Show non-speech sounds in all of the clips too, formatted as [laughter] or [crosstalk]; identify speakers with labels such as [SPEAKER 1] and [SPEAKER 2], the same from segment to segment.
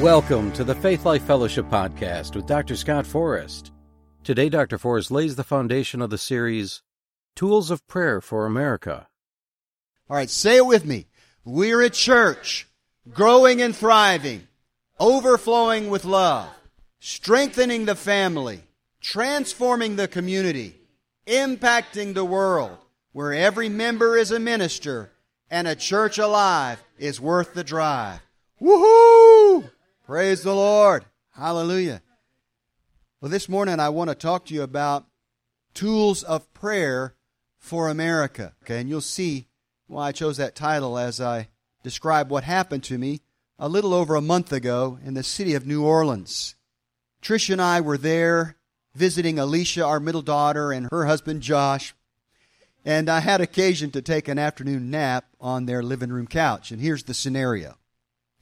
[SPEAKER 1] Welcome to the Faith Life Fellowship Podcast with Dr. Scott Forrest. Today, Dr. Forrest lays the foundation of the series Tools of Prayer for America.
[SPEAKER 2] All right, say it with me. We're a church, growing and thriving, overflowing with love, strengthening the family, transforming the community, impacting the world, where every member is a minister and a church alive is worth the drive. Woohoo! Praise the Lord. Hallelujah. Well, this morning I want to talk to you about tools of prayer for America. Okay, and you'll see why I chose that title as I describe what happened to me a little over a month ago in the city of New Orleans. Trish and I were there visiting Alicia, our middle daughter, and her husband Josh. And I had occasion to take an afternoon nap on their living room couch. And here's the scenario.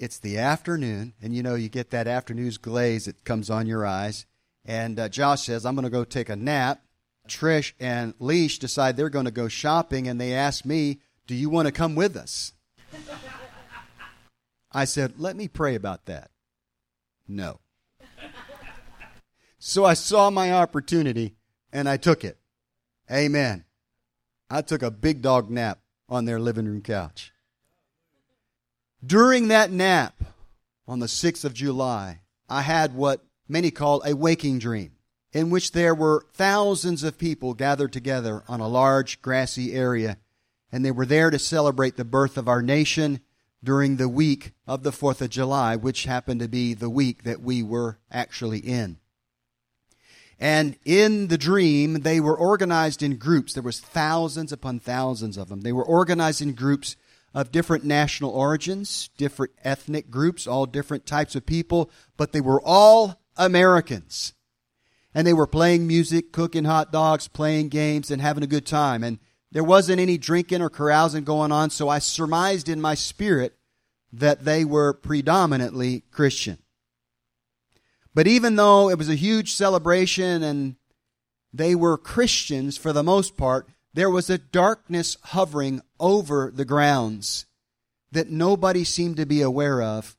[SPEAKER 2] It's the afternoon, and you know, you get that afternoon's glaze that comes on your eyes. And uh, Josh says, I'm going to go take a nap. Trish and Leash decide they're going to go shopping, and they ask me, Do you want to come with us? I said, Let me pray about that. No. So I saw my opportunity, and I took it. Amen. I took a big dog nap on their living room couch. During that nap on the 6th of July, I had what many call a waking dream, in which there were thousands of people gathered together on a large grassy area, and they were there to celebrate the birth of our nation during the week of the 4th of July, which happened to be the week that we were actually in. And in the dream, they were organized in groups. There was thousands upon thousands of them. They were organized in groups of different national origins, different ethnic groups, all different types of people, but they were all Americans. And they were playing music, cooking hot dogs, playing games, and having a good time. And there wasn't any drinking or carousing going on, so I surmised in my spirit that they were predominantly Christian. But even though it was a huge celebration and they were Christians for the most part, there was a darkness hovering over the grounds that nobody seemed to be aware of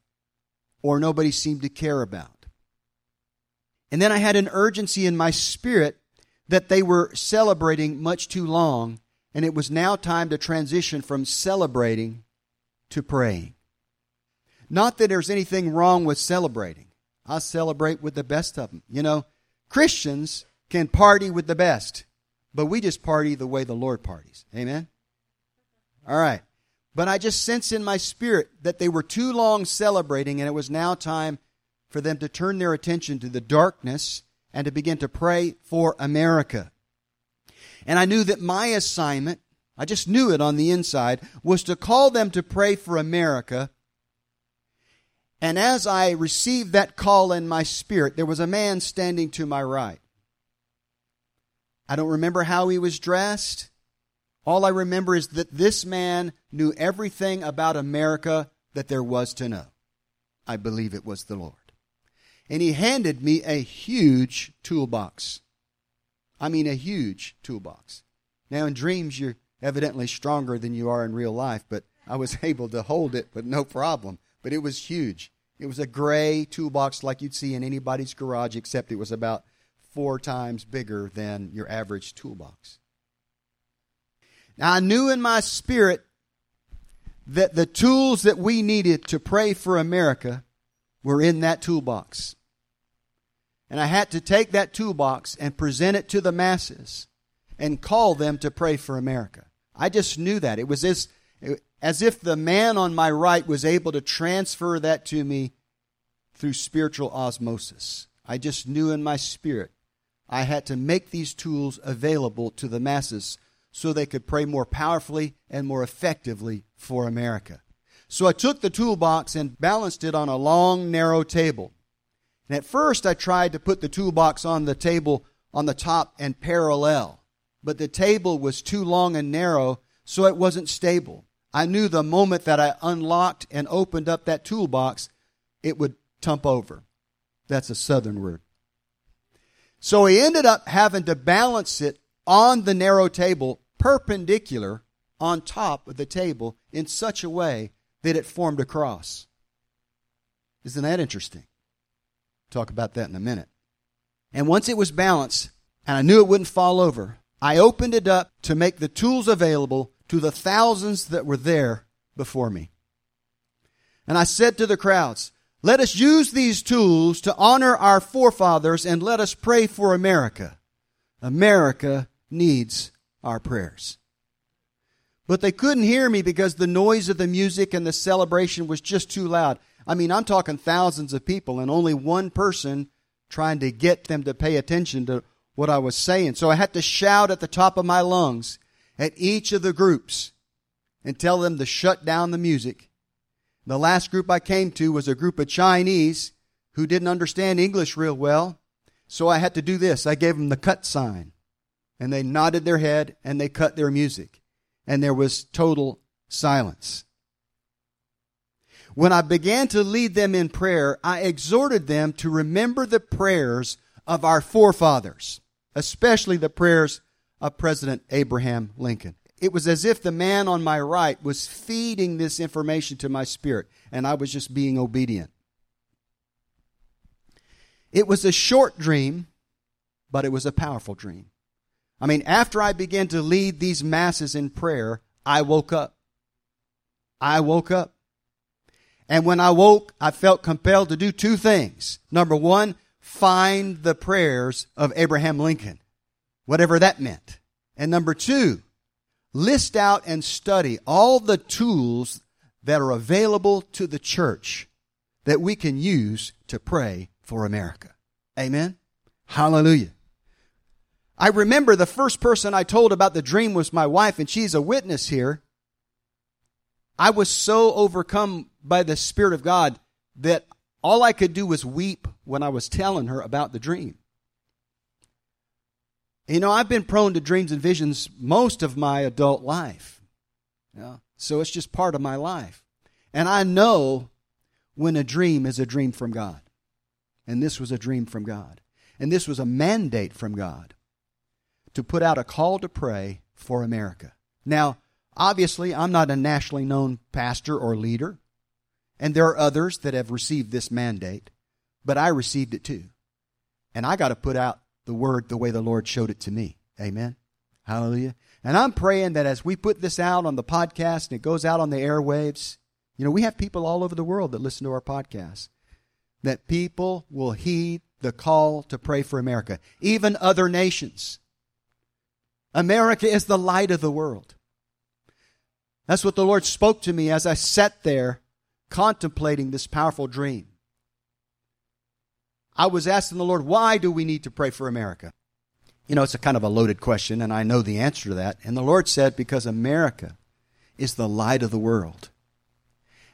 [SPEAKER 2] or nobody seemed to care about. And then I had an urgency in my spirit that they were celebrating much too long, and it was now time to transition from celebrating to praying. Not that there's anything wrong with celebrating. I celebrate with the best of them. You know, Christians can party with the best. But we just party the way the Lord parties. Amen? All right. But I just sense in my spirit that they were too long celebrating, and it was now time for them to turn their attention to the darkness and to begin to pray for America. And I knew that my assignment, I just knew it on the inside, was to call them to pray for America. And as I received that call in my spirit, there was a man standing to my right. I don't remember how he was dressed. All I remember is that this man knew everything about America that there was to know. I believe it was the Lord. And he handed me a huge toolbox. I mean, a huge toolbox. Now, in dreams, you're evidently stronger than you are in real life, but I was [laughs] able to hold it with no problem. But it was huge. It was a gray toolbox like you'd see in anybody's garage, except it was about four times bigger than your average toolbox. Now, I knew in my spirit that the tools that we needed to pray for America were in that toolbox. And I had to take that toolbox and present it to the masses and call them to pray for America. I just knew that. It was as, as if the man on my right was able to transfer that to me through spiritual osmosis. I just knew in my spirit I had to make these tools available to the masses so they could pray more powerfully and more effectively for America. So I took the toolbox and balanced it on a long, narrow table. And at first, I tried to put the toolbox on the table on the top and parallel, but the table was too long and narrow, so it wasn't stable. I knew the moment that I unlocked and opened up that toolbox, it would tump over. That's a southern word. So he ended up having to balance it on the narrow table perpendicular on top of the table in such a way that it formed a cross. Isn't that interesting? Talk about that in a minute. And once it was balanced, and I knew it wouldn't fall over, I opened it up to make the tools available to the thousands that were there before me. And I said to the crowds, let us use these tools to honor our forefathers and let us pray for America. America needs our prayers. But they couldn't hear me because the noise of the music and the celebration was just too loud. I mean, I'm talking thousands of people and only one person trying to get them to pay attention to what I was saying. So I had to shout at the top of my lungs at each of the groups and tell them to shut down the music the last group I came to was a group of Chinese who didn't understand English real well. So I had to do this. I gave them the cut sign. And they nodded their head and they cut their music. And there was total silence. When I began to lead them in prayer, I exhorted them to remember the prayers of our forefathers, especially the prayers of President Abraham Lincoln. It was as if the man on my right was feeding this information to my spirit, and I was just being obedient. It was a short dream, but it was a powerful dream. I mean, after I began to lead these masses in prayer, I woke up. I woke up. And when I woke, I felt compelled to do two things. Number one, find the prayers of Abraham Lincoln, whatever that meant. And number two, list out and study all the tools that are available to the church that we can use to pray for America. Amen? Hallelujah. I remember the first person I told about the dream was my wife, and she's a witness here. I was so overcome by the Spirit of God that all I could do was weep when I was telling her about the dream. You know, I've been prone to dreams and visions most of my adult life. So it's just part of my life. And I know when a dream is a dream from God. And this was a dream from God. And this was a mandate from God to put out a call to pray for America. Now, obviously, I'm not a nationally known pastor or leader, and there are others that have received this mandate, but I received it too. And I got to put out the word the way the Lord showed it to me. Amen. Hallelujah. And I'm praying that as we put this out on the podcast and it goes out on the airwaves, you know, we have people all over the world that listen to our podcast, that people will heed the call to pray for America, even other nations. America is the light of the world. That's what the Lord spoke to me as I sat there contemplating this powerful dream. I was asking the Lord, why do we need to pray for America? You know, it's a kind of a loaded question, and I know the answer to that. And the Lord said, because America is the light of the world,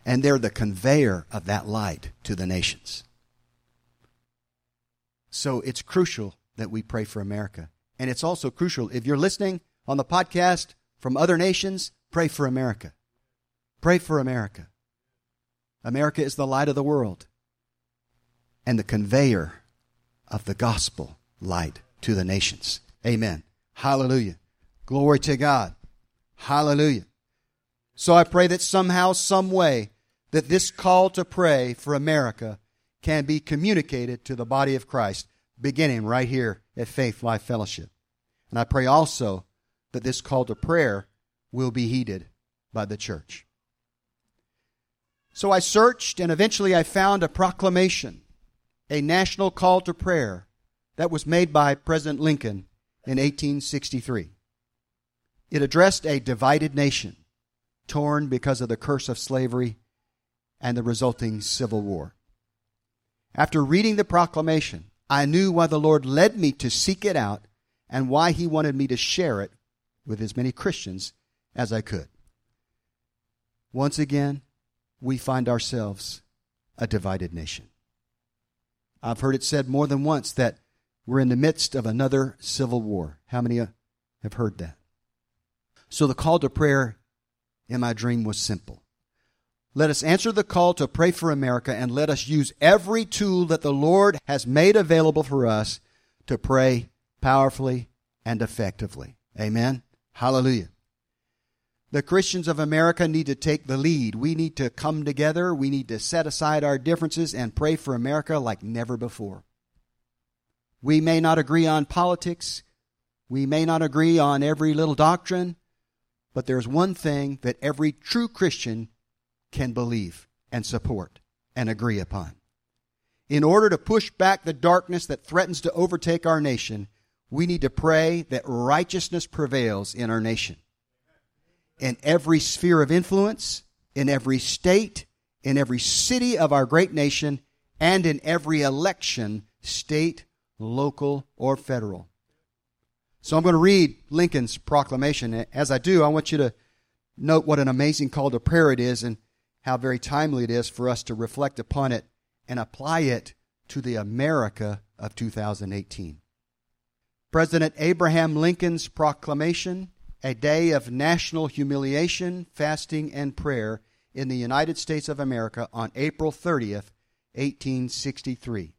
[SPEAKER 2] and they're the conveyor of that light to the nations. So it's crucial that we pray for America. And it's also crucial, if you're listening on the podcast from other nations, pray for America. Pray for America. America is the light of the world and the conveyor of the gospel light to the nations. Amen. Hallelujah. Glory to God. Hallelujah. So I pray that somehow, some way, that this call to pray for America can be communicated to the body of Christ, beginning right here at Faith Life Fellowship. And I pray also that this call to prayer will be heeded by the church. So I searched and eventually I found a proclamation a national call to prayer that was made by President Lincoln in 1863. It addressed a divided nation, torn because of the curse of slavery and the resulting civil war. After reading the proclamation, I knew why the Lord led me to seek it out and why He wanted me to share it with as many Christians as I could. Once again, we find ourselves a divided nation. I've heard it said more than once that we're in the midst of another civil war. How many uh, have heard that? So the call to prayer in my dream was simple. Let us answer the call to pray for America and let us use every tool that the Lord has made available for us to pray powerfully and effectively. Amen. Hallelujah. The Christians of America need to take the lead. We need to come together. We need to set aside our differences and pray for America like never before. We may not agree on politics. We may not agree on every little doctrine. But there's one thing that every true Christian can believe and support and agree upon. In order to push back the darkness that threatens to overtake our nation, we need to pray that righteousness prevails in our nation in every sphere of influence, in every state, in every city of our great nation, and in every election, state, local, or federal. So I'm going to read Lincoln's proclamation. As I do, I want you to note what an amazing call to prayer it is and how very timely it is for us to reflect upon it and apply it to the America of 2018. President Abraham Lincoln's proclamation a day of national humiliation, fasting, and prayer in the United States of America on April 30th, 1863.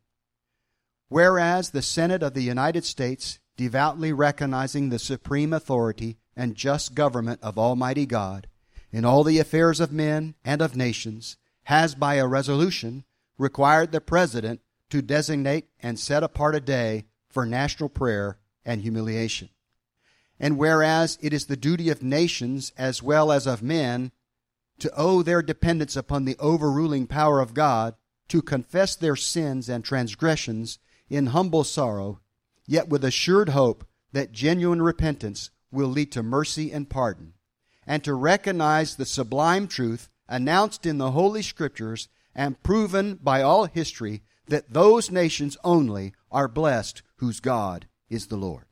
[SPEAKER 2] Whereas the Senate of the United States, devoutly recognizing the supreme authority and just government of Almighty God in all the affairs of men and of nations, has by a resolution required the President to designate and set apart a day for national prayer and humiliation. And whereas it is the duty of nations as well as of men to owe their dependence upon the overruling power of God, to confess their sins and transgressions in humble sorrow, yet with assured hope that genuine repentance will lead to mercy and pardon, and to recognize the sublime truth announced in the Holy Scriptures and proven by all history that those nations only are blessed whose God is the Lord.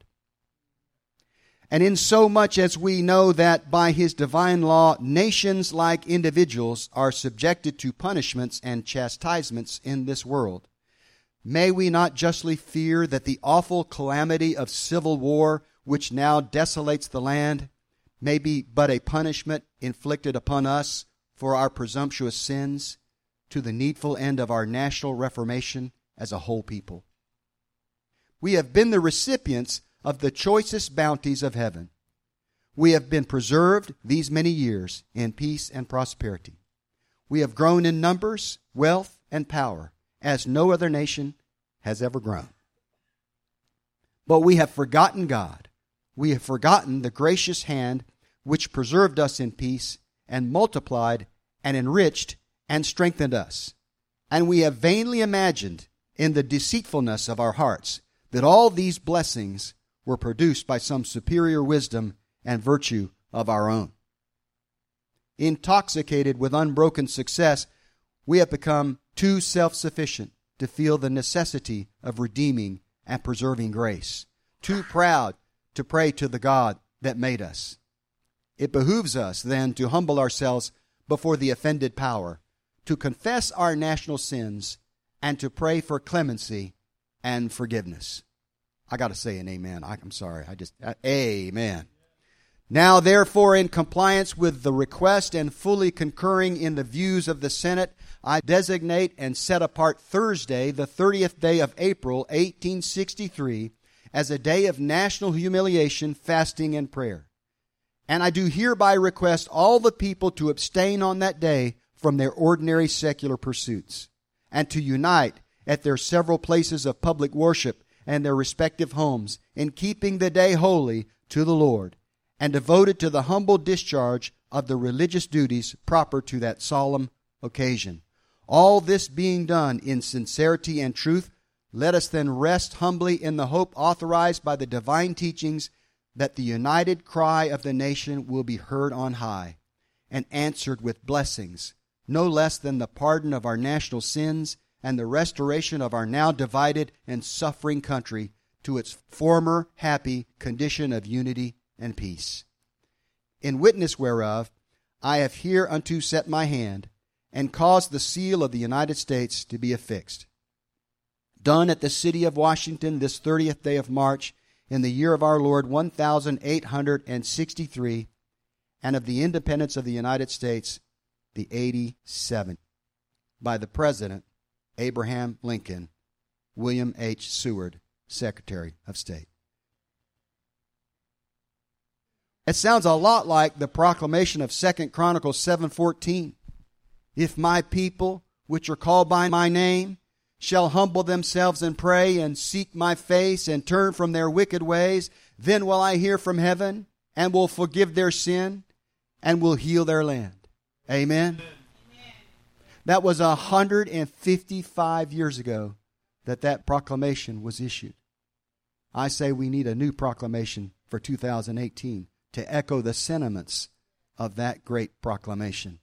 [SPEAKER 2] And in so much as we know that by his divine law, nations like individuals are subjected to punishments and chastisements in this world, may we not justly fear that the awful calamity of civil war, which now desolates the land, may be but a punishment inflicted upon us for our presumptuous sins to the needful end of our national reformation as a whole people. We have been the recipients of the choicest bounties of heaven. We have been preserved these many years in peace and prosperity. We have grown in numbers, wealth, and power as no other nation has ever grown. But we have forgotten God. We have forgotten the gracious hand which preserved us in peace and multiplied and enriched and strengthened us. And we have vainly imagined in the deceitfulness of our hearts that all these blessings were produced by some superior wisdom and virtue of our own. Intoxicated with unbroken success, we have become too self sufficient to feel the necessity of redeeming and preserving grace, too proud to pray to the God that made us. It behooves us then to humble ourselves before the offended power, to confess our national sins, and to pray for clemency and forgiveness. I got to say an amen. I, am sorry. I just, uh, amen. Now, therefore, in compliance with the request and fully concurring in the views of the Senate, I designate and set apart Thursday, the 30th day of April, 1863, as a day of national humiliation, fasting, and prayer. And I do hereby request all the people to abstain on that day from their ordinary secular pursuits, and to unite at their several places of public worship and their respective homes in keeping the day holy to the Lord and devoted to the humble discharge of the religious duties proper to that solemn occasion. All this being done in sincerity and truth, let us then rest humbly in the hope authorized by the divine teachings that the united cry of the nation will be heard on high and answered with blessings, no less than the pardon of our national sins and the restoration of our now divided and suffering country to its former happy condition of unity and peace. In witness whereof, I have hereunto set my hand, and caused the seal of the United States to be affixed. Done at the city of Washington this 30th day of March, in the year of our Lord 1863, and of the independence of the United States, the 87, by the President Abraham Lincoln, William H. Seward, Secretary of State. It sounds a lot like the proclamation of Second Chronicles 7:14. If my people, which are called by my name, shall humble themselves and pray and seek my face and turn from their wicked ways, then will I hear from heaven and will forgive their sin and will heal their land. Amen. Amen. That was 155 years ago that that proclamation was issued. I say we need a new proclamation for 2018 to echo the sentiments of that great proclamation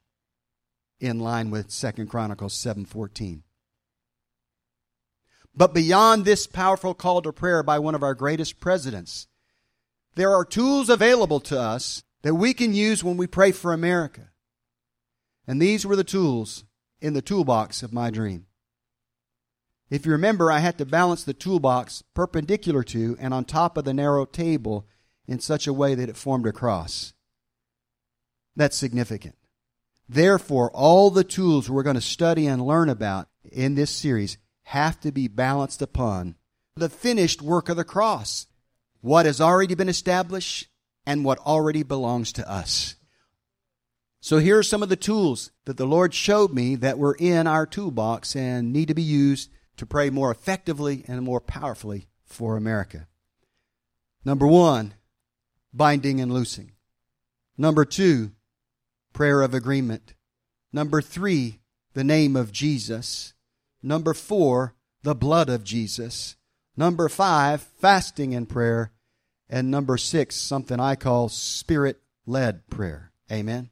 [SPEAKER 2] in line with 2 Chronicles 7:14. But beyond this powerful call to prayer by one of our greatest presidents, there are tools available to us that we can use when we pray for America. And these were the tools in the toolbox of my dream. If you remember, I had to balance the toolbox perpendicular to and on top of the narrow table in such a way that it formed a cross. That's significant. Therefore, all the tools we're going to study and learn about in this series have to be balanced upon the finished work of the cross, what has already been established and what already belongs to us. So here are some of the tools that the Lord showed me that were in our toolbox and need to be used to pray more effectively and more powerfully for America. Number one, binding and loosing. Number two, prayer of agreement. Number three, the name of Jesus. Number four, the blood of Jesus. Number five, fasting and prayer. And number six, something I call spirit led prayer. Amen.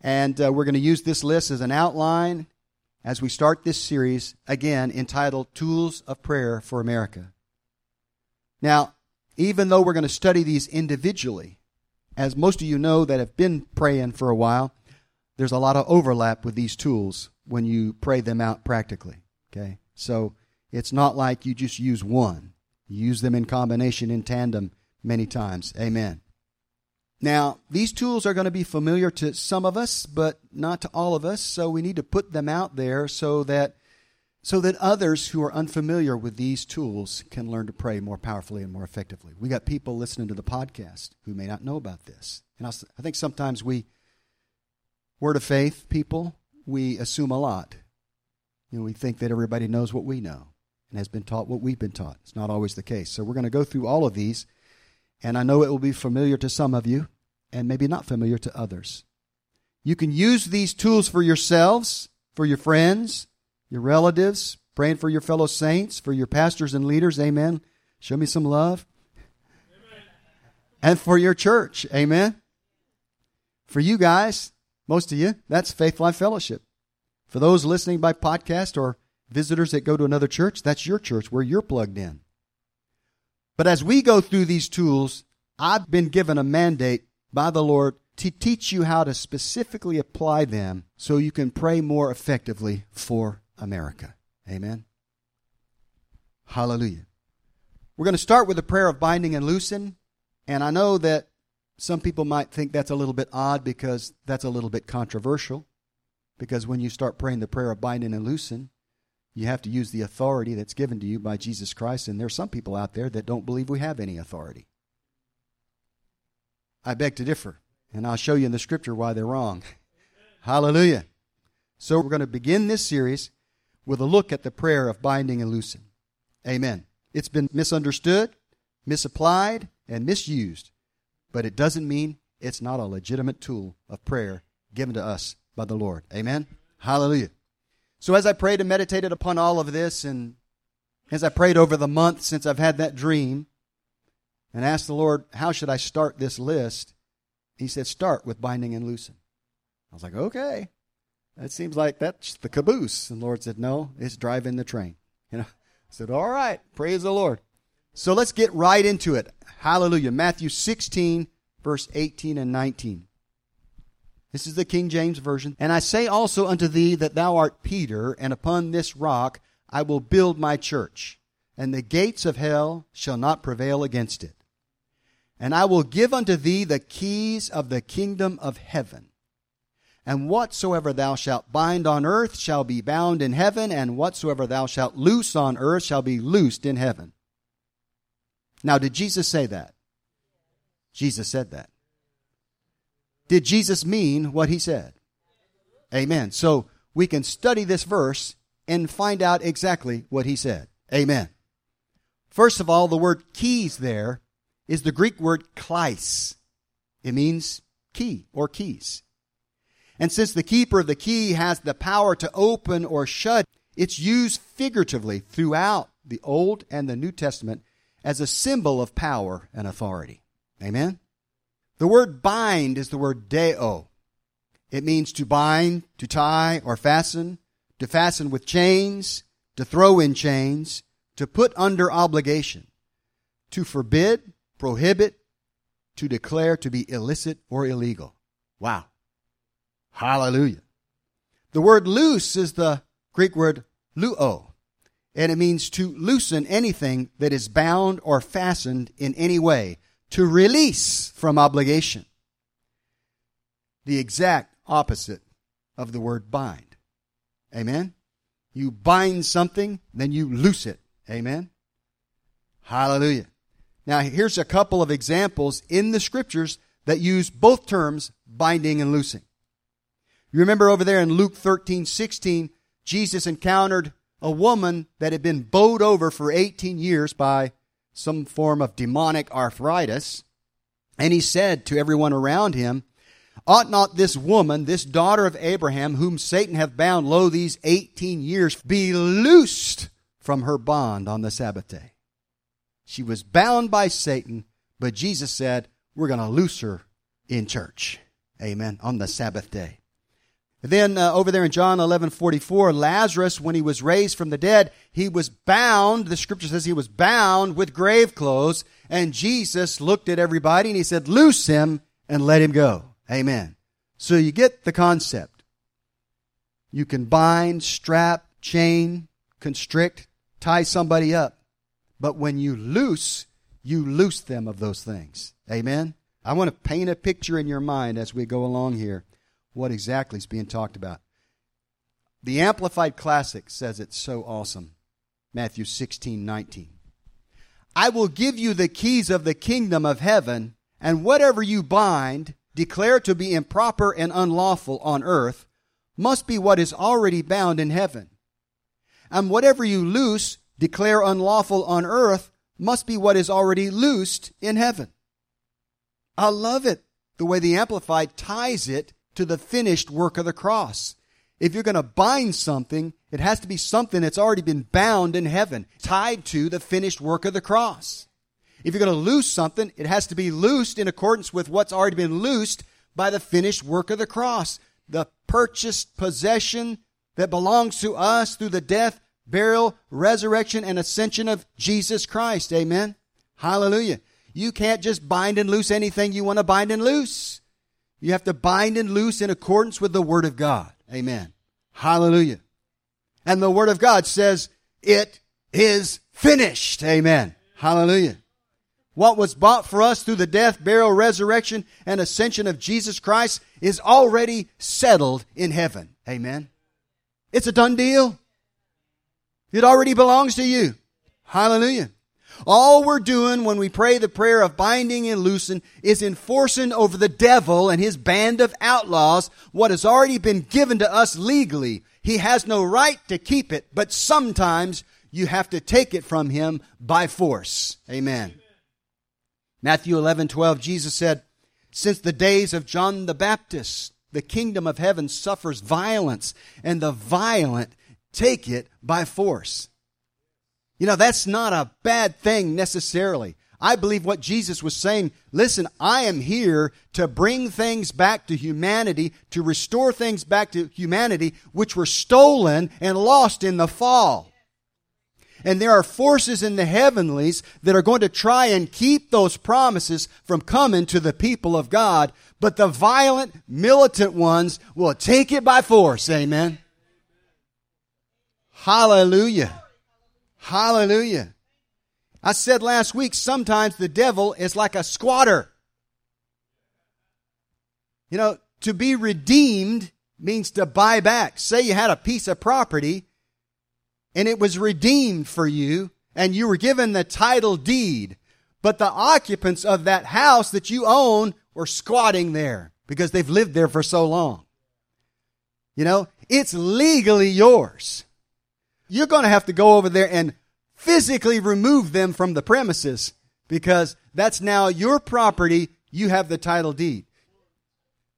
[SPEAKER 2] And uh, we're going to use this list as an outline as we start this series, again entitled Tools of Prayer for America. Now, even though we're going to study these individually, as most of you know that have been praying for a while, there's a lot of overlap with these tools when you pray them out practically. Okay? So it's not like you just use one. You use them in combination, in tandem, many times. Amen. Now, these tools are going to be familiar to some of us, but not to all of us, so we need to put them out there so that so that others who are unfamiliar with these tools can learn to pray more powerfully and more effectively. We got people listening to the podcast who may not know about this. And I think sometimes we word of faith people, we assume a lot. You know, we think that everybody knows what we know and has been taught what we've been taught. It's not always the case. So we're going to go through all of these and I know it will be familiar to some of you and maybe not familiar to others. You can use these tools for yourselves, for your friends, your relatives, praying for your fellow saints, for your pastors and leaders. Amen. Show me some love. And for your church. Amen. For you guys, most of you, that's Faith Life Fellowship. For those listening by podcast or visitors that go to another church, that's your church where you're plugged in. But as we go through these tools, I've been given a mandate by the Lord to teach you how to specifically apply them so you can pray more effectively for America. Amen. Hallelujah. We're going to start with a prayer of binding and loosing. And I know that some people might think that's a little bit odd because that's a little bit controversial. Because when you start praying the prayer of binding and loosing, you have to use the authority that's given to you by Jesus Christ. And there are some people out there that don't believe we have any authority. I beg to differ. And I'll show you in the scripture why they're wrong. [laughs] Hallelujah. So we're going to begin this series with a look at the prayer of binding and loosing. Amen. It's been misunderstood, misapplied, and misused, but it doesn't mean it's not a legitimate tool of prayer given to us by the Lord. Amen. Hallelujah. So as I prayed and meditated upon all of this, and as I prayed over the month since I've had that dream, and asked the Lord, how should I start this list? He said, start with binding and loosing. I was like, okay. That seems like that's the caboose. And the Lord said, no, it's driving the train. [laughs] You know, I said, all right, praise the Lord. So let's get right into it. Hallelujah. Matthew 16, verse 18 and 19. This is the King James Version. And I say also unto thee that thou art Peter, and upon this rock I will build my church, and the gates of hell shall not prevail against it. And I will give unto thee the keys of the kingdom of heaven. And whatsoever thou shalt bind on earth shall be bound in heaven, and whatsoever thou shalt loose on earth shall be loosed in heaven. Now, did Jesus say that? Jesus said that. Did Jesus mean what he said? Amen. So we can study this verse and find out exactly what he said. Amen. First of all, the word keys there is the Greek word kleis. It means key or keys. And since the keeper of the key has the power to open or shut, it's used figuratively throughout the Old and the New Testament as a symbol of power and authority. Amen? The word bind is the word deo. It means to bind, to tie or fasten, to fasten with chains, to throw in chains, to put under obligation, to forbid, prohibit, to declare to be illicit or illegal. Wow. Hallelujah. The word loose is the Greek word luo, and it means to loosen anything that is bound or fastened in any way, to release from obligation. The exact opposite of the word bind. Amen? You bind something, then you loose it. Amen? Hallelujah. Now, here's a couple of examples in the scriptures that use both terms, binding and loosing. You remember over there in Luke 13, 16, Jesus encountered a woman that had been bowed over for 18 years by some form of demonic arthritis. And he said to everyone around him, Ought not this woman, this daughter of Abraham, whom Satan hath bound lo these 18 years, be loosed from her bond on the Sabbath day? She was bound by Satan, but Jesus said, We're going to loose her in church. Amen. On the Sabbath day. Then uh, over there in John 11 44, Lazarus, when he was raised from the dead, he was bound. The scripture says he was bound with grave clothes. And Jesus looked at everybody and he said, Loose him and let him go. Amen. So you get the concept. You can bind, strap, chain, constrict, tie somebody up. But when you loose, you loose them of those things. Amen. I want to paint a picture in your mind as we go along here what exactly is being talked about. The Amplified Classic says it's so awesome. Matthew 16, 19. I will give you the keys of the kingdom of heaven, and whatever you bind, declare to be improper and unlawful on earth, must be what is already bound in heaven. And whatever you loose, declare unlawful on earth, must be what is already loosed in heaven. I love it, the way the Amplified ties it to the finished work of the cross. If you're going to bind something, it has to be something that's already been bound in heaven, tied to the finished work of the cross. If you're going to loose something, it has to be loosed in accordance with what's already been loosed by the finished work of the cross. The purchased possession that belongs to us through the death, burial, resurrection, and ascension of Jesus Christ. Amen. Hallelujah. You can't just bind and loose anything you want to bind and loose. You have to bind and loose in accordance with the Word of God. Amen. Hallelujah. And the Word of God says, it is finished. Amen. Hallelujah. What was bought for us through the death, burial, resurrection, and ascension of Jesus Christ is already settled in heaven. Amen. It's a done deal. It already belongs to you. Hallelujah. All we're doing when we pray the prayer of binding and loosing is enforcing over the devil and his band of outlaws what has already been given to us legally. He has no right to keep it, but sometimes you have to take it from him by force. Amen. Matthew 11, 12, Jesus said, Since the days of John the Baptist, the kingdom of heaven suffers violence, and the violent take it by force. You know, that's not a bad thing necessarily. I believe what Jesus was saying, listen, I am here to bring things back to humanity, to restore things back to humanity which were stolen and lost in the fall. And there are forces in the heavenlies that are going to try and keep those promises from coming to the people of God. But the violent, militant ones will take it by force. Amen. Hallelujah. Hallelujah. I said last week, sometimes the devil is like a squatter. You know, to be redeemed means to buy back. Say you had a piece of property and it was redeemed for you and you were given the title deed, but the occupants of that house that you own were squatting there. because they've lived there for so long. You know, it's legally yours. You're going to have to go over there and physically remove them from the premises because that's now your property. You have the title deed.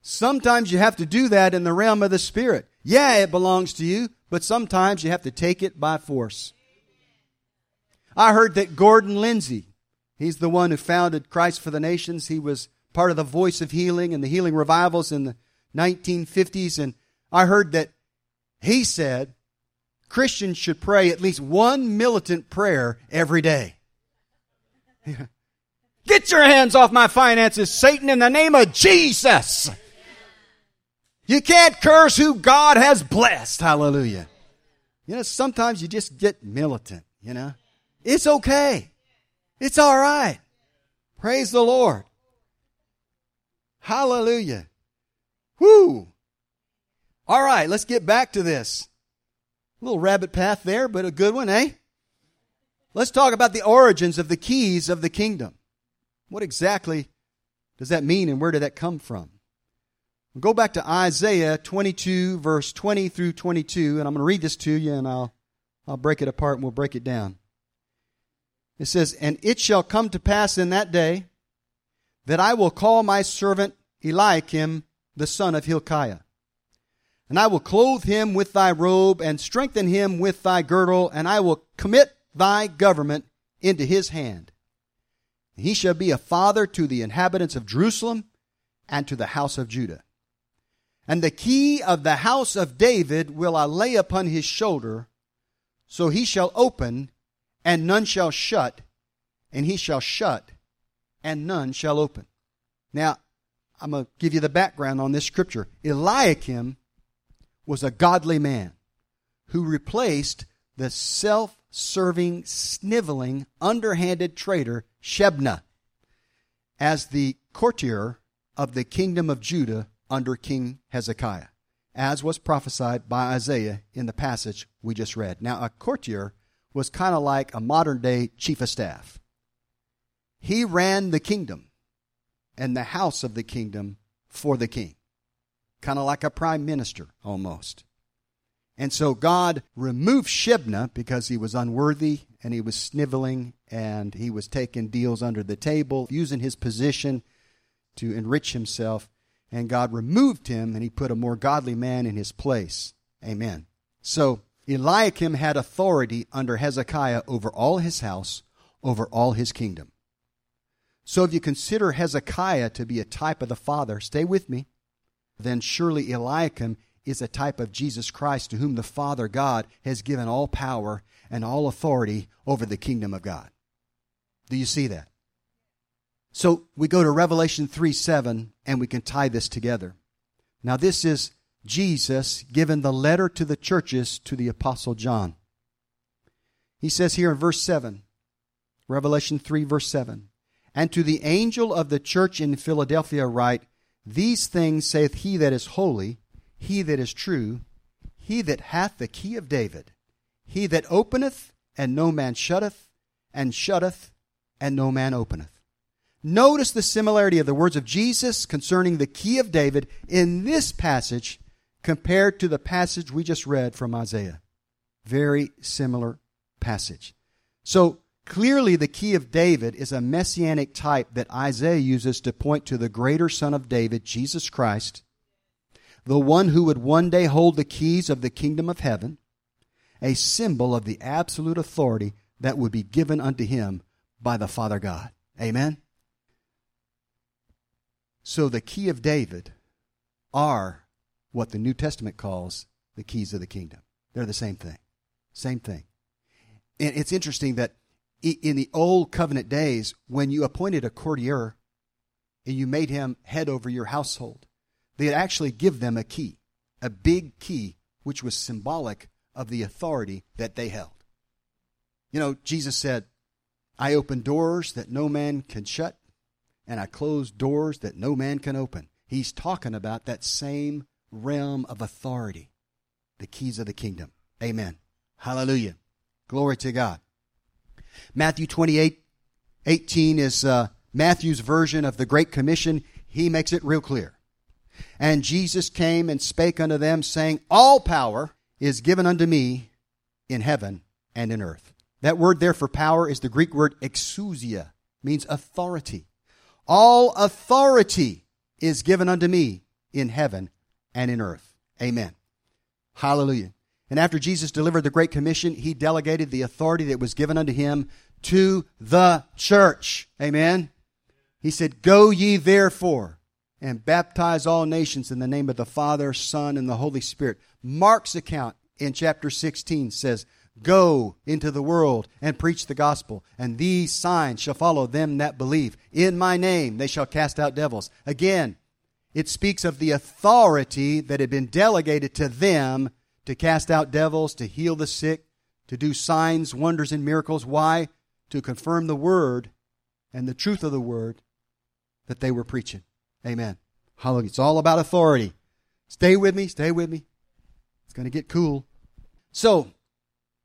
[SPEAKER 2] Sometimes you have to do that in the realm of the spirit. Yeah, it belongs to you, but sometimes you have to take it by force. I heard that Gordon Lindsay, he's the one who founded Christ for the Nations. He was part of the Voice of Healing and the Healing Revivals in the 1950s. And I heard that he said Christians should pray at least one militant prayer every day. [laughs] Get your hands off my finances, Satan, in the name of Jesus. You can't curse who God has blessed. Hallelujah. You know, sometimes you just get militant, you know. It's okay. It's all right. Praise the Lord. Hallelujah. Whoo. All right, let's get back to this. Little rabbit path there, but a good one, eh? Let's talk about the origins of the keys of the kingdom. What exactly does that mean and where did that come from? We'll go back to Isaiah 22, verse 20 through 22, and I'm going to read this to you and I'll, I'll break it apart and we'll break it down. It says, And it shall come to pass in that day that I will call my servant Eliakim, the son of Hilkiah. And I will clothe him with thy robe and strengthen him with thy girdle, and I will commit thy government into his hand. He shall be a father to the inhabitants of Jerusalem and to the house of Judah. And the key of the house of David will I lay upon his shoulder, so he shall open, and none shall shut, and he shall shut, and none shall open. Now, I'm going to give you the background on this scripture. Eliakim was a godly man who replaced the self serving, sniveling, underhanded traitor Shebna as the courtier of the kingdom of Judah under King Hezekiah, as was prophesied by Isaiah in the passage we just read. Now, a courtier was kind of like a modern day chief of staff. He ran the kingdom and the house of the kingdom for the king. Kind of like a prime minister almost. And so God removed Shebna because he was unworthy and he was sniveling and he was taking deals under the table, using his position to enrich himself. And God removed him and he put a more godly man in his place. Amen. So Eliakim had authority under Hezekiah over all his house, over all his kingdom. So if you consider Hezekiah to be a type of the Father, stay with me, then surely Eliakim is a type of Jesus Christ to whom the Father God has given all power and all authority over the kingdom of God. Do you see that? So we go to Revelation 3 7, and we can tie this together. Now, this is Jesus given the letter to the churches to the Apostle John. He says here in verse 7, Revelation 3, verse 7, and to the angel of the church in Philadelphia write, These things saith he that is holy, he that is true, he that hath the key of David, he that openeth, and no man shutteth, and shutteth, and no man openeth. Notice the similarity of the words of Jesus concerning the key of David in this passage compared to the passage we just read from Isaiah. Very similar passage. So, Clearly, the key of David is a messianic type that Isaiah uses to point to the greater Son of David, Jesus Christ, the one who would one day hold the keys of the kingdom of heaven, a symbol of the absolute authority that would be given unto him by the Father God. Amen? So, the key of David are what the New Testament calls the keys of the kingdom. They're the same thing. Same thing. And it's interesting that in the old covenant days, when you appointed a courtier and you made him head over your household, they'd actually give them a key, a big key, which was symbolic of the authority that they held. You know, Jesus said, I open doors that no man can shut, and I close doors that no man can open. He's talking about that same realm of authority, the keys of the kingdom. Amen. Hallelujah. Glory to God. Matthew 28 18 is uh, Matthew's version of the Great Commission. He makes it real clear. And Jesus came and spake unto them, saying, All power is given unto me in heaven and in earth. That word there for power is the Greek word exousia, means authority. All authority is given unto me in heaven and in earth. Amen. Hallelujah. And after Jesus delivered the Great Commission, he delegated the authority that was given unto him to the church. Amen. He said, Go ye therefore and baptize all nations in the name of the Father, Son, and the Holy Spirit. Mark's account in chapter 16 says, Go into the world and preach the gospel, and these signs shall follow them that believe. In my name they shall cast out devils. Again, it speaks of the authority that had been delegated to them to cast out devils, to heal the sick, to do signs, wonders, and miracles. Why? To confirm the word and the truth of the word that they were preaching. Amen. Hallelujah. It's all about authority. Stay with me, stay with me. It's going to get cool. So,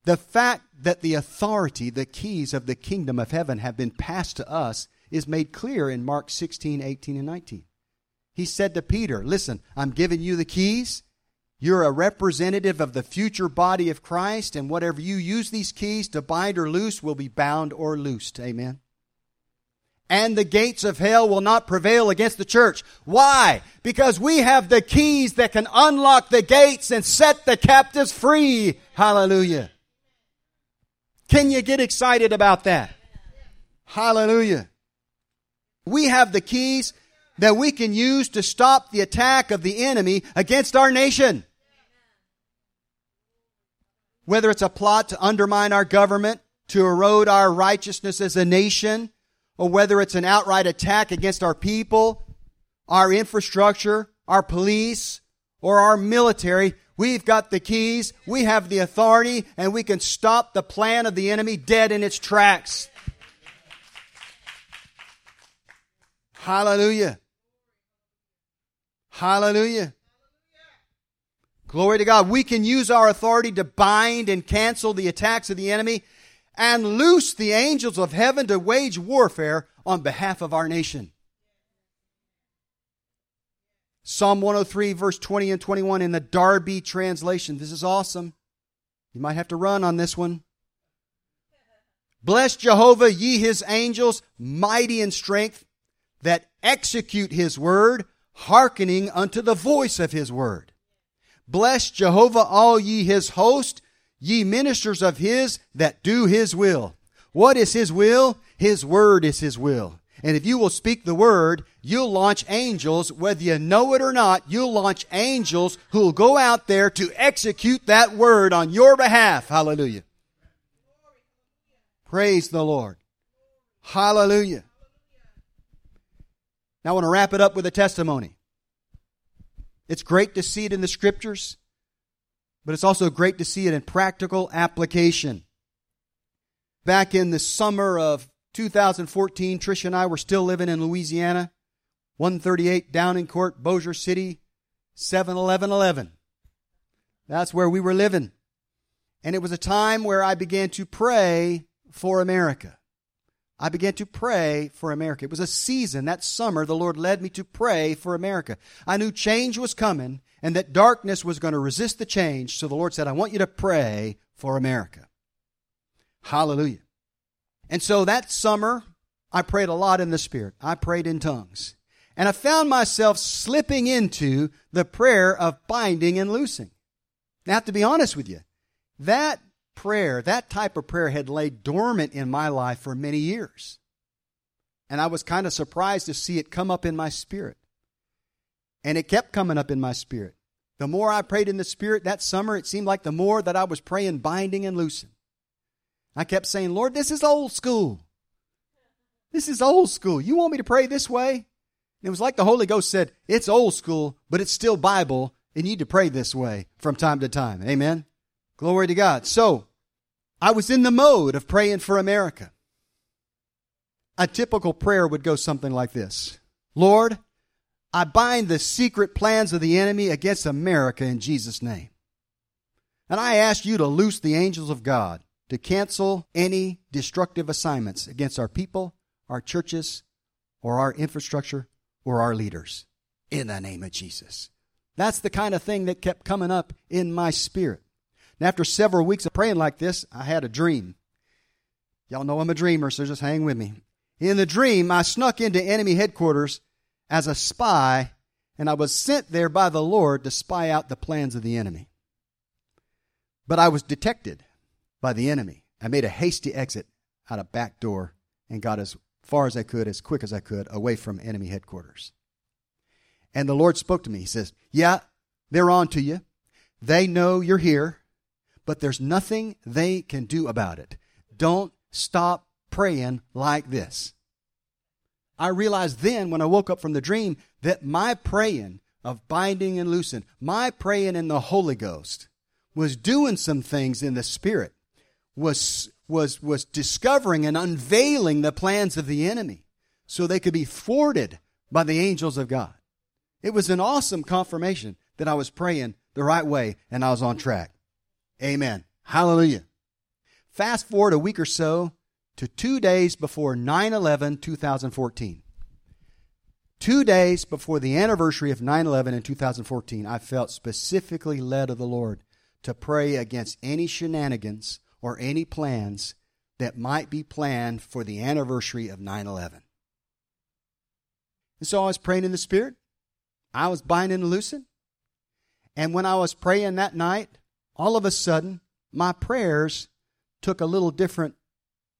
[SPEAKER 2] the fact that the authority, the keys of the kingdom of heaven have been passed to us is made clear in Mark 16, 18, and 19. He said to Peter, Listen, I'm giving you the keys. You're a representative of the future body of Christ, and whatever you use these keys to bind or loose will be bound or loosed. Amen. And the gates of hell will not prevail against the church. Why? Because we have the keys that can unlock the gates and set the captives free. Hallelujah. Can you get excited about that? Hallelujah. We have the keys that we can use to stop the attack of the enemy against our nation. Whether it's a plot to undermine our government, to erode our righteousness as a nation, or whether it's an outright attack against our people, our infrastructure, our police, or our military, We've got the keys, we have the authority, and we can stop the plan of the enemy dead in its tracks. Hallelujah. Hallelujah. Glory to God. We can use our authority to bind and cancel the attacks of the enemy and loose the angels of heaven to wage warfare on behalf of our nation. Psalm 103, verse 20 and 21 in the Darby translation. This is awesome. You might have to run on this one. Bless Jehovah, ye his angels, mighty in strength, that execute his word, hearkening unto the voice of his word. Bless Jehovah, all ye his host, ye ministers of his that do his will. What is his will? His word is his will. And if you will speak the word, you'll launch angels, whether you know it or not, you'll launch angels who will go out there to execute that word on your behalf. Hallelujah. Praise the Lord. Hallelujah. Now I want to wrap it up with a testimony. It's great to see it in the scriptures, but it's also great to see it in practical application. Back in the summer of 2014, Tricia and I were still living in Louisiana, 138 Downing Court, Bossier City, 71111. That's where we were living. And it was a time where I began to pray for America. I began to pray for America. It was a season that summer the Lord led me to pray for America. I knew change was coming and that darkness was going to resist the change. So the Lord said, I want you to pray for America. Hallelujah. And so that summer, I prayed a lot in the Spirit. I prayed in tongues. And I found myself slipping into the prayer of binding and loosing. Now, to be honest with you, that prayer, that type of prayer had laid dormant in my life for many years. And I was kind of surprised to see it come up in my spirit. And it kept coming up in my spirit. The more I prayed in the spirit that summer, it seemed like the more that I was praying binding and loosing. I kept saying, Lord, this is old school. This is old school. You want me to pray this way? And it was like the Holy Ghost said, It's old school, but it's still Bible, and you need to pray this way from time to time. Amen. Glory to God. So, I was in the mode of praying for America. A typical prayer would go something like this Lord, I bind the secret plans of the enemy against America in Jesus' name. And I ask you to loose the angels of God to cancel any destructive assignments against our people, our churches, or our infrastructure, or our leaders. in the name of Jesus. That's the kind of thing that kept coming up in my spirit. And after several weeks of praying like this, I had a dream. Y'all know I'm a dreamer, so just hang with me. In the dream, I snuck into enemy headquarters as a spy, and I was sent there by the Lord to spy out the plans of the enemy. But I was detected by the enemy. I made a hasty exit out a back door and got as far as I could, as quick as I could, away from enemy headquarters. And the Lord spoke to me. He says, Yeah, they're on to you. They know you're here, but there's nothing they can do about it. Don't stop praying like this. I realized then when I woke up from the dream that my praying of binding and loosing, my praying in the Holy Ghost was doing some things in the Spirit, was, was, was discovering and unveiling the plans of the enemy so they could be thwarted by the angels of God. It was an awesome confirmation that I was praying the right way and I was on track. Amen. Hallelujah. Fast forward a week or so to two days before 9 11 2014. Two days before the anniversary of 9 11 in 2014, I felt specifically led of the Lord to pray against any shenanigans or any plans that might be planned for the anniversary of 9 11. And so I was praying in the Spirit. I was binding and loosing. And when I was praying that night, all of a sudden, my prayers took a little different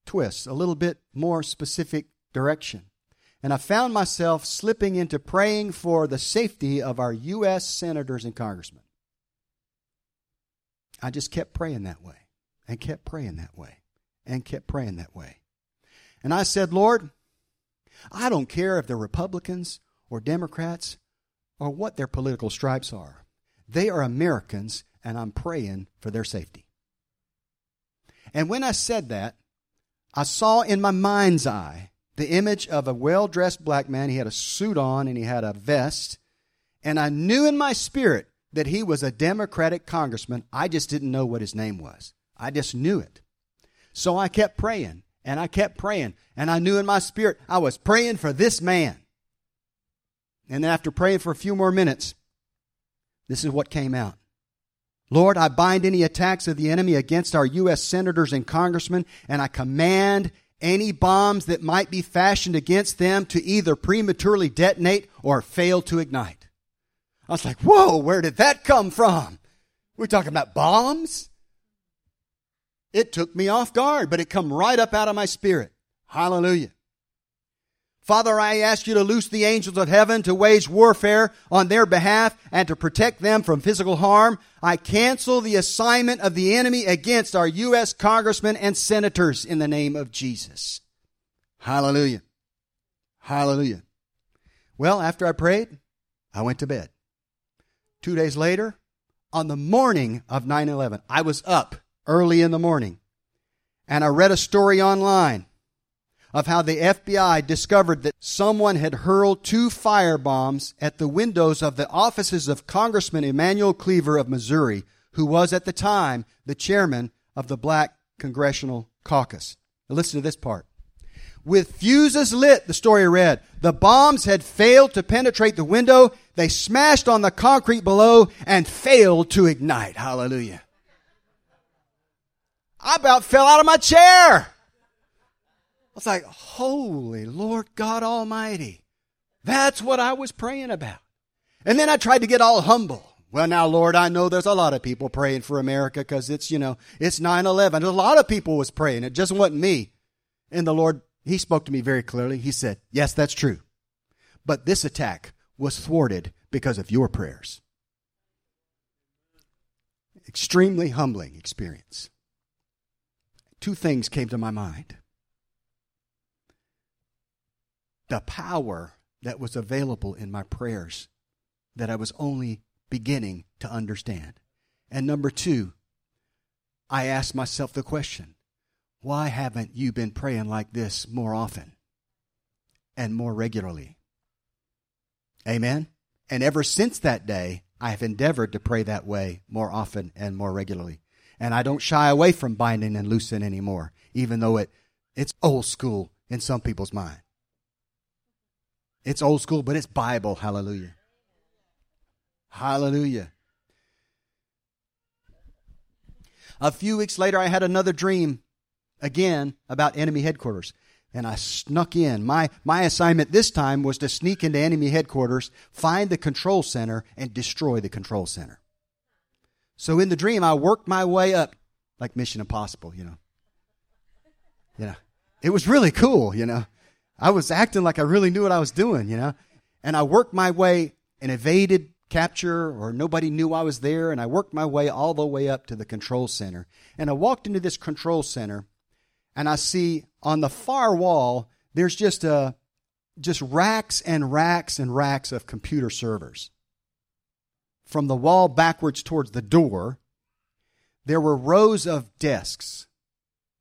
[SPEAKER 2] twist, a little bit more specific direction. And I found myself slipping into praying for the safety of our U.S. senators and congressmen. I just kept praying that way and kept praying that way and kept praying that way. And I said, Lord, I don't care if they're Republicans or Democrats or what their political stripes are. They are Americans, and I'm praying for their safety. And when I said that, I saw in my mind's eye the image of a well dressed black man. He had a suit on and he had a vest. And I knew in my spirit that he was a Democratic congressman. I just didn't know what his name was. I just knew it. So I kept praying and I kept praying. And I knew in my spirit I was praying for this man. And then after praying for a few more minutes, this is what came out. Lord, I bind any attacks of the enemy against our U.S. senators and congressmen, and I command any bombs that might be fashioned against them to either prematurely detonate or fail to ignite. I was like, whoa, where did that come from? We're talking about bombs? It took me off guard, but it come right up out of my spirit. Hallelujah. Father, I ask you to loose the angels of heaven to wage warfare on their behalf and to protect them from physical harm. I cancel the assignment of the enemy against our U.S. congressmen and senators in the name of Jesus. Hallelujah. Hallelujah. Well, after I prayed, I went to bed. Two days later, on the morning of 9 11, I was up early in the morning and I read a story online of how the FBI discovered that someone had hurled two firebombs at the windows of the offices of Congressman Emanuel Cleaver of Missouri, who was at the time the chairman of the Black Congressional Caucus. Now listen to this part. With fuses lit, the story read, the bombs had failed to penetrate the window. They smashed on the concrete below and failed to ignite. Hallelujah. I about fell out of my chair. Was like, Holy Lord God Almighty. That's what I was praying about. And then I tried to get all humble. Well, now, Lord, I know there's a lot of people praying for America because it's, you know, it's 9 11. A lot of people was praying. It just wasn't me. And the Lord, He spoke to me very clearly. He said, Yes, that's true. But this attack was thwarted because of your prayers. Extremely humbling experience. Two things came to my mind the power that was available in my prayers that I was only beginning to understand. And number two, I asked myself the question why haven't you been praying like this more often and more regularly? Amen? And ever since that day, I have endeavored to pray that way more often and more regularly. And I don't shy away from binding and loosing anymore, even though it, it's old school in some people's mind. It's old school, but it's Bible. Hallelujah. Hallelujah. A few weeks later, I had another dream again about enemy headquarters. And I snuck in. My, my assignment this time was to sneak into enemy headquarters, find the control center, and destroy the control center. So in the dream, I worked my way up like Mission Impossible, you know. You know, it was really cool, you know. I was acting like I really knew what I was doing, you know. And I worked my way and evaded capture or nobody knew I was there. And I worked my way all the way up to the control center. And I walked into this control center and I see on the far wall, there's just a, uh, just racks and racks and racks of computer servers. From the wall backwards towards the door, there were rows of desks.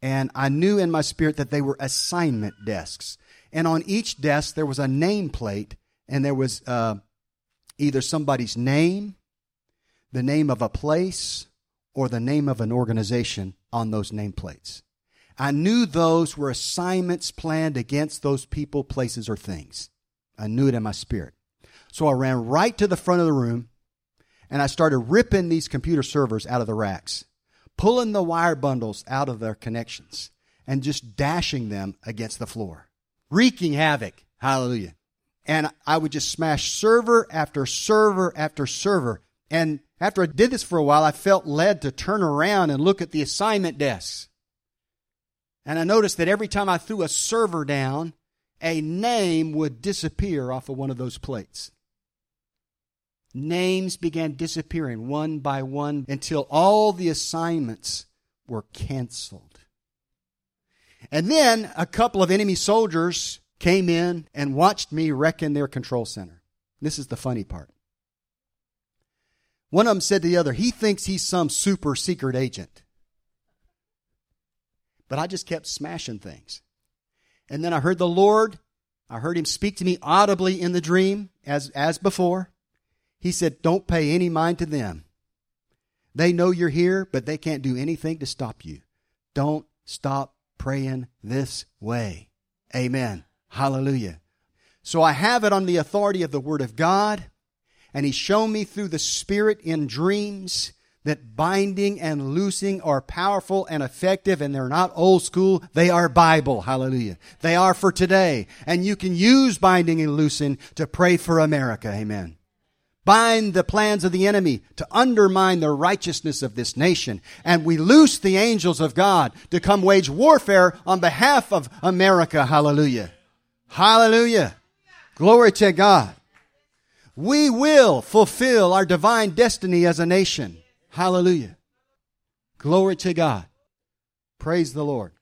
[SPEAKER 2] And I knew in my spirit that they were assignment desks. And on each desk, there was a nameplate, and there was uh, either somebody's name, the name of a place, or the name of an organization on those nameplates. I knew those were assignments planned against those people, places, or things. I knew it in my spirit. So I ran right to the front of the room and I started ripping these computer servers out of the racks, pulling the wire bundles out of their connections, and just dashing them against the floor, wreaking havoc. Hallelujah. And I would just smash server after server after server. And after I did this for a while, I felt led to turn around and look at the assignment desks. And I noticed that every time I threw a server down, a name would disappear off of one of those plates. Names began disappearing one by one until all the assignments were canceled. And then a couple of enemy soldiers came in and watched me wrecking their control center. This is the funny part. One of them said to the other, he thinks he's some super secret agent. But I just kept smashing things. And then I heard the Lord, I heard him speak to me audibly in the dream as, as before. He said, Don't pay any mind to them. They know you're here, but they can't do anything to stop you. Don't stop praying this way. Amen. Hallelujah. So I have it on the authority of the Word of God, and He's shown me through the Spirit in dreams that binding and loosing are powerful and effective and they're not old school. They are Bible. Hallelujah. They are for today. And you can use binding and loosing to pray for America. Amen. Bind the plans of the enemy to undermine the righteousness of this nation. And we loose the angels of God to come wage warfare on behalf of America. Hallelujah. Hallelujah. Glory to God. We will fulfill our divine destiny as a nation. Hallelujah. Glory to God. Praise the Lord.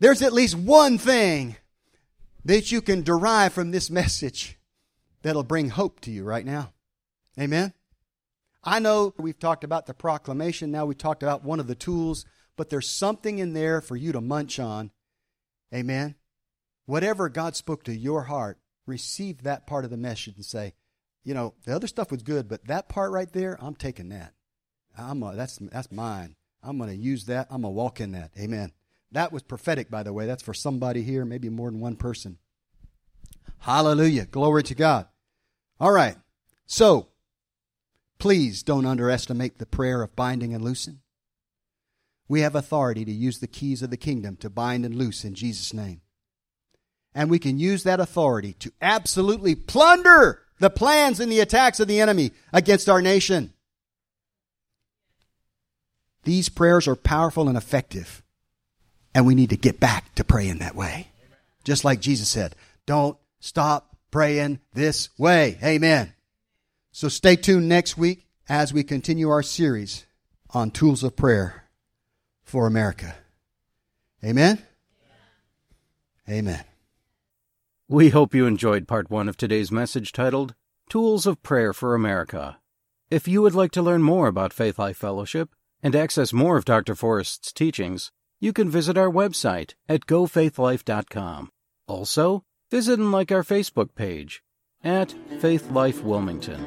[SPEAKER 2] There's at least one thing that you can derive from this message that'll bring hope to you right now. Amen. I know we've talked about the proclamation. Now we talked about one of the tools, but there's something in there for you to munch on. Amen. Whatever God spoke to your heart, receive that part of the message and say, you know, the other stuff was good, but that part right there, I'm taking that. I'm a, that's that's mine. I'm going to use that. I'm going to walk in that. Amen. That was prophetic, by the way. That's for somebody here, maybe more than one person. Hallelujah. Glory to God. All right. So, please don't underestimate the prayer of binding and loosing. We have authority to use the keys of the kingdom to bind and loose in Jesus' name. And we can use that authority to absolutely plunder the plans and the attacks of the enemy against our nation. These prayers are powerful and effective. And we need to get back to praying that way. Just like Jesus said, don't stop praying this way. Amen. So stay tuned next week as we continue our series on tools of prayer for America. Amen. Amen.
[SPEAKER 1] We hope you enjoyed part one of today's message titled Tools of Prayer for America. If you would like to learn more about Faith Life Fellowship and access more of Dr. Forrest's teachings, you can visit our website at gofaithlife.com. Also, visit and like our Facebook page at Faith Life Wilmington.